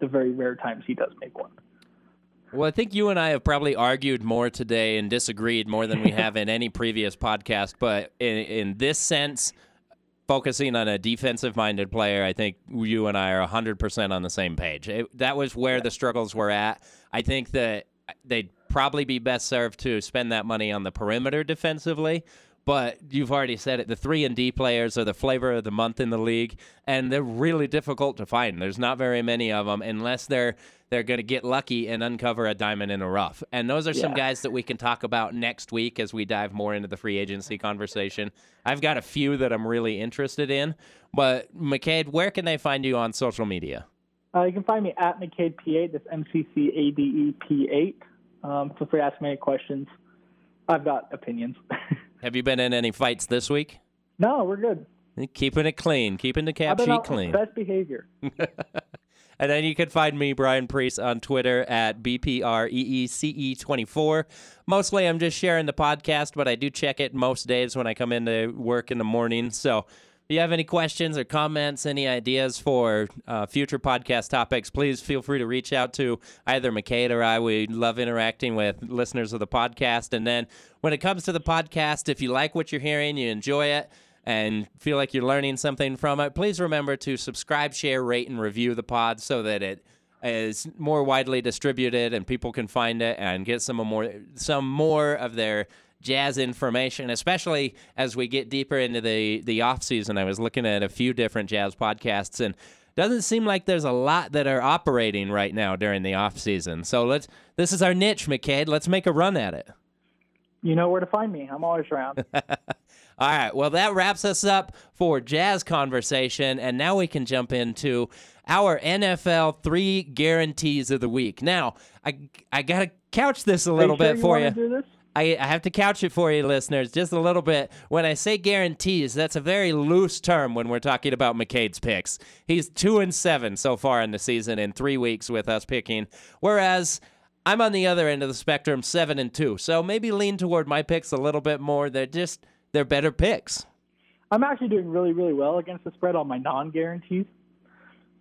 the very rare times he does make one. Well, I think you and I have probably argued more today and disagreed more than we have in any previous podcast. But in, in this sense, focusing on a defensive minded player, I think you and I are 100% on the same page. It, that was where the struggles were at. I think that they'd probably be best served to spend that money on the perimeter defensively. But you've already said it. The three and D players are the flavor of the month in the league, and they're really difficult to find. There's not very many of them unless they're they're going to get lucky and uncover a diamond in a rough. And those are some guys that we can talk about next week as we dive more into the free agency conversation. I've got a few that I'm really interested in. But McCade, where can they find you on social media? Uh, you can find me at McCade P8. That's M C C A D E P8. Um, feel free to ask me any questions. I've got opinions. Have you been in any fights this week? no, we're good. Keeping it clean, keeping the cap sheet clean. best behavior. And then you can find me, Brian Preece, on Twitter at E BPREECE24. Mostly I'm just sharing the podcast, but I do check it most days when I come into work in the morning. So you have any questions or comments, any ideas for uh, future podcast topics, please feel free to reach out to either McCade or I. We love interacting with listeners of the podcast. And then when it comes to the podcast, if you like what you're hearing, you enjoy it, and feel like you're learning something from it, please remember to subscribe, share, rate, and review the pod so that it is more widely distributed and people can find it and get some more some more of their jazz information, especially as we get deeper into the the off season. I was looking at a few different jazz podcasts and doesn't seem like there's a lot that are operating right now during the off season. So let's this is our niche, McCade. Let's make a run at it. You know where to find me. I'm always around. All right. Well, that wraps us up for jazz conversation, and now we can jump into our NFL three guarantees of the week. Now, I I gotta couch this a little you sure bit for you. I, I have to couch it for you, listeners, just a little bit. When I say guarantees, that's a very loose term when we're talking about McCade's picks. He's two and seven so far in the season in three weeks with us picking, whereas I'm on the other end of the spectrum, seven and two. So maybe lean toward my picks a little bit more. They're just they're better picks. I'm actually doing really, really well against the spread on my non-guarantees.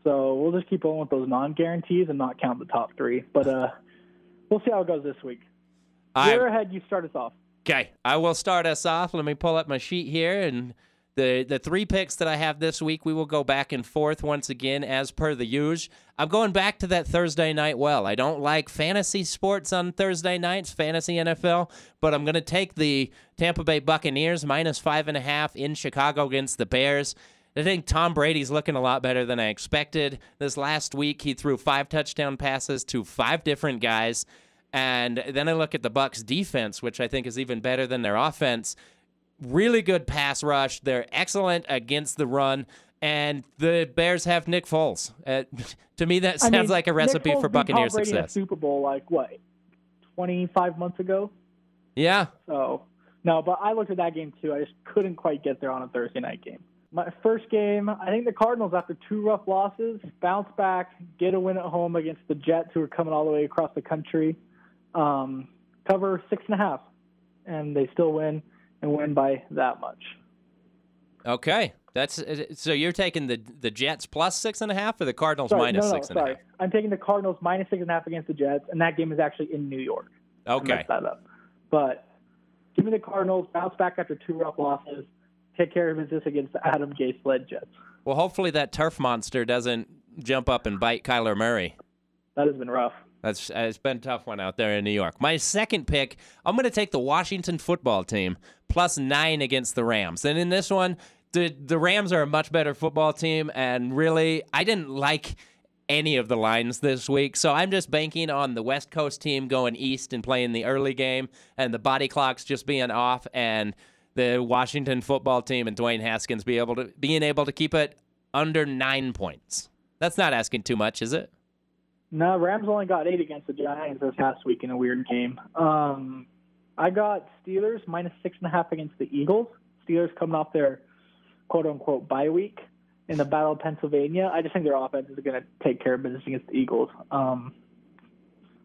So we'll just keep going with those non-guarantees and not count the top three. But uh, we'll see how it goes this week. I- You're ahead. You start us off. Okay, I will start us off. Let me pull up my sheet here and the the three picks that I have this week. We will go back and forth once again as per the usual. I'm going back to that Thursday night well. I don't like fantasy sports on Thursday nights, fantasy NFL, but I'm going to take the Tampa Bay Buccaneers minus five and a half in Chicago against the Bears. I think Tom Brady's looking a lot better than I expected. This last week, he threw five touchdown passes to five different guys. And then I look at the Bucs defense, which I think is even better than their offense. Really good pass rush. They're excellent against the run. And the Bears have Nick Foles. Uh, to me, that I sounds mean, like a recipe for Buccaneer in success. Super Bowl like what, 25 months ago. Yeah. So no, but I looked at that game too. I just couldn't quite get there on a Thursday night game. My first game, I think the Cardinals, after two rough losses, bounce back, get a win at home against the Jets, who are coming all the way across the country. Um, cover six and a half, and they still win and win by that much. Okay. That's so you're taking the the Jets plus six and a half or the Cardinals Sorry, minus no, no, six and a half? I'm taking the Cardinals minus six and a half against the Jets, and that game is actually in New York. I Okay. messed that up. But give me the Cardinals, bounce back after two rough losses, take care of business against the Adam Gase led Jets. Well, hopefully that turf monster doesn't jump up and bite Kyler Murray. That has been rough. That's uh, it's been a tough one out there in New York. My second pick, I'm going to take the Washington football team plus nine against the Rams. And in this one, the the Rams are a much better football team, and really, I didn't like any of the lines this week, so I'm just banking on the West Coast team going east and playing the early game, and the body clocks just being off, and the Washington football team and Dwayne Haskins be able to being able to keep it under nine points. That's not asking too much, is it? No, Rams only got eight against the Giants this past week in a weird game. Um, I got Steelers minus six and a half against the Eagles. Steelers coming off their quote unquote bye week in the Battle of Pennsylvania. I just think their offense is going to take care of business against the Eagles. Um,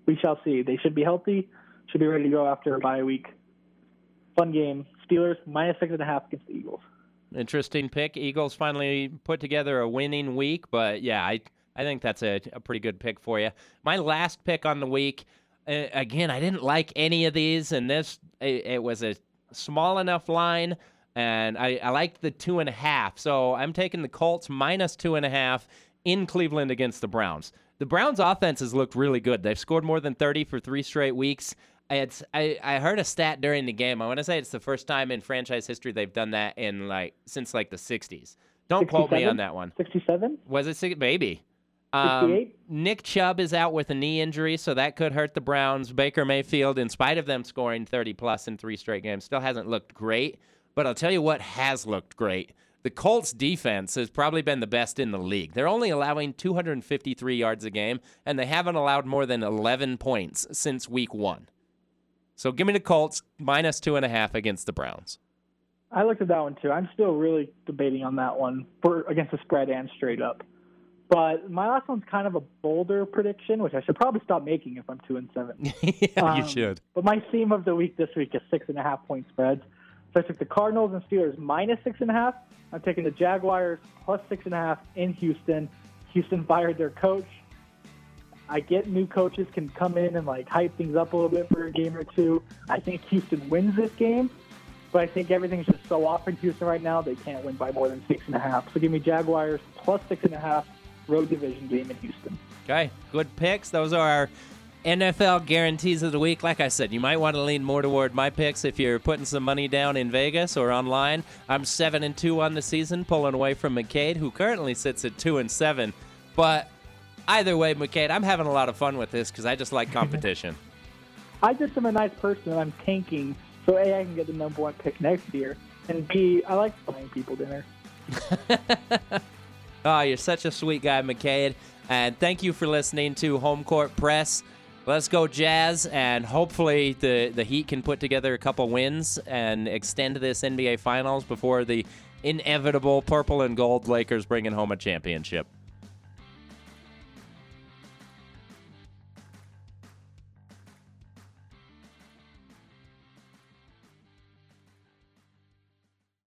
we shall see. They should be healthy, should be ready to go after a bye week. Fun game. Steelers minus six and a half against the Eagles. Interesting pick. Eagles finally put together a winning week, but yeah, I I think that's a, a pretty good pick for you. My last pick on the week, uh, again, I didn't like any of these, and this it, it was a small enough line and I, I like the two and a half. So I'm taking the Colts minus two and a half in Cleveland against the Browns. The Browns' offense has looked really good. They've scored more than 30 for three straight weeks. It's I, I heard a stat during the game. I want to say it's the first time in franchise history they've done that in like since like the 60s. Don't quote me on that one. 67? Was it six? Maybe. Um, Nick Chubb is out with a knee injury, so that could hurt the Browns. Baker Mayfield, in spite of them scoring 30 plus in three straight games, still hasn't looked great. But I'll tell you what has looked great. The Colts defense has probably been the best in the league. They're only allowing 253 yards a game, and they haven't allowed more than 11 points since week one. So give me the Colts minus two and a half against the Browns. I looked at that one too. I'm still really debating on that one for against the spread and straight up. But my last one's kind of a bolder prediction, which I should probably stop making if I'm two and seven. yeah, um, you should. But my theme of the week this week is six and a half point spreads. So I took the Cardinals and Steelers minus six and a half. I'm taking the Jaguars plus six and a half in Houston. Houston fired their coach. I get new coaches can come in and like hype things up a little bit for a game or two. I think Houston wins this game, but I think everything's just so off in Houston right now they can't win by more than six and a half. So give me Jaguars plus six and a half road division game in Houston. Okay, good picks. Those are our NFL guarantees of the week. Like I said, you might want to lean more toward my picks if you're putting some money down in Vegas or online. I'm seven and two on the season, pulling away from McCade, who currently sits at two and seven. But either way, McCade, I'm having a lot of fun with this because I just like competition. I just am a nice person and I'm tanking, so A, I can get the number one pick next year, and B, I like buying people dinner. Oh, you're such a sweet guy, McCade. And thank you for listening to Home Court Press. Let's go, Jazz, and hopefully the, the Heat can put together a couple wins and extend this NBA Finals before the inevitable purple and gold Lakers bringing home a championship.